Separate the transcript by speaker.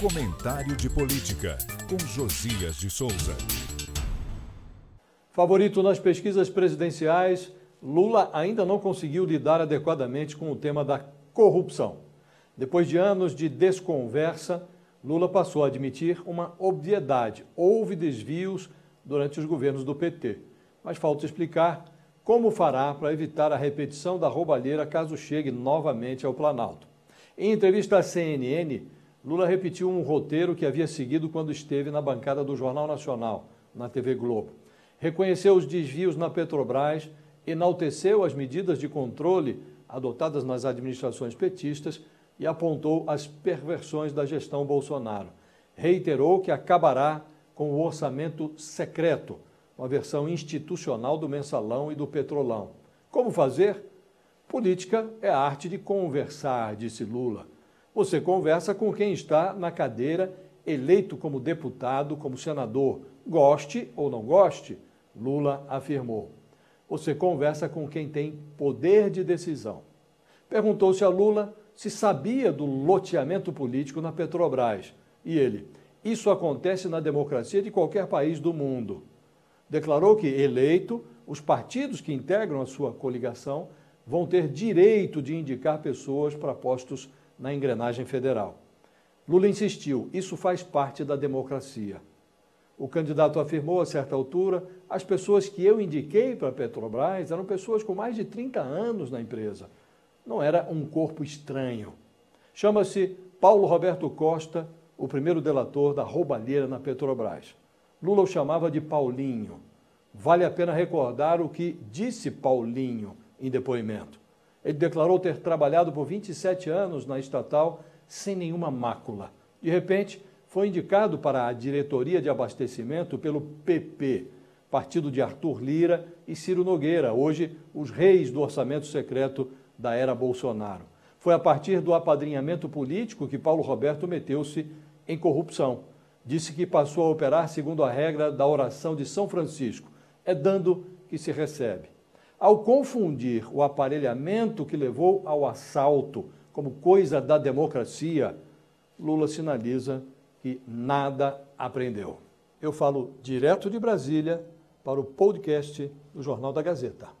Speaker 1: Comentário de Política, com Josias de Souza.
Speaker 2: Favorito nas pesquisas presidenciais, Lula ainda não conseguiu lidar adequadamente com o tema da corrupção. Depois de anos de desconversa, Lula passou a admitir uma obviedade: houve desvios durante os governos do PT. Mas falta explicar como fará para evitar a repetição da roubalheira caso chegue novamente ao Planalto. Em entrevista à CNN, Lula repetiu um roteiro que havia seguido quando esteve na bancada do Jornal Nacional, na TV Globo. Reconheceu os desvios na Petrobras, enalteceu as medidas de controle adotadas nas administrações petistas e apontou as perversões da gestão Bolsonaro. Reiterou que acabará com o orçamento secreto, uma versão institucional do mensalão e do petrolão. Como fazer? Política é a arte de conversar, disse Lula. Você conversa com quem está na cadeira, eleito como deputado, como senador. Goste ou não goste, Lula afirmou. Você conversa com quem tem poder de decisão. Perguntou-se a Lula se sabia do loteamento político na Petrobras. E ele, isso acontece na democracia de qualquer país do mundo. Declarou que, eleito, os partidos que integram a sua coligação vão ter direito de indicar pessoas para postos na engrenagem federal. Lula insistiu: isso faz parte da democracia. O candidato afirmou a certa altura: as pessoas que eu indiquei para a Petrobras eram pessoas com mais de 30 anos na empresa. Não era um corpo estranho. Chama-se Paulo Roberto Costa, o primeiro delator da roubalheira na Petrobras. Lula o chamava de Paulinho. Vale a pena recordar o que disse Paulinho em depoimento. Ele declarou ter trabalhado por 27 anos na estatal sem nenhuma mácula. De repente, foi indicado para a diretoria de abastecimento pelo PP, partido de Arthur Lira e Ciro Nogueira, hoje os reis do orçamento secreto da era Bolsonaro. Foi a partir do apadrinhamento político que Paulo Roberto meteu-se em corrupção. Disse que passou a operar segundo a regra da oração de São Francisco: é dando que se recebe. Ao confundir o aparelhamento que levou ao assalto como coisa da democracia, Lula sinaliza que nada aprendeu. Eu falo direto de Brasília para o podcast do Jornal da Gazeta.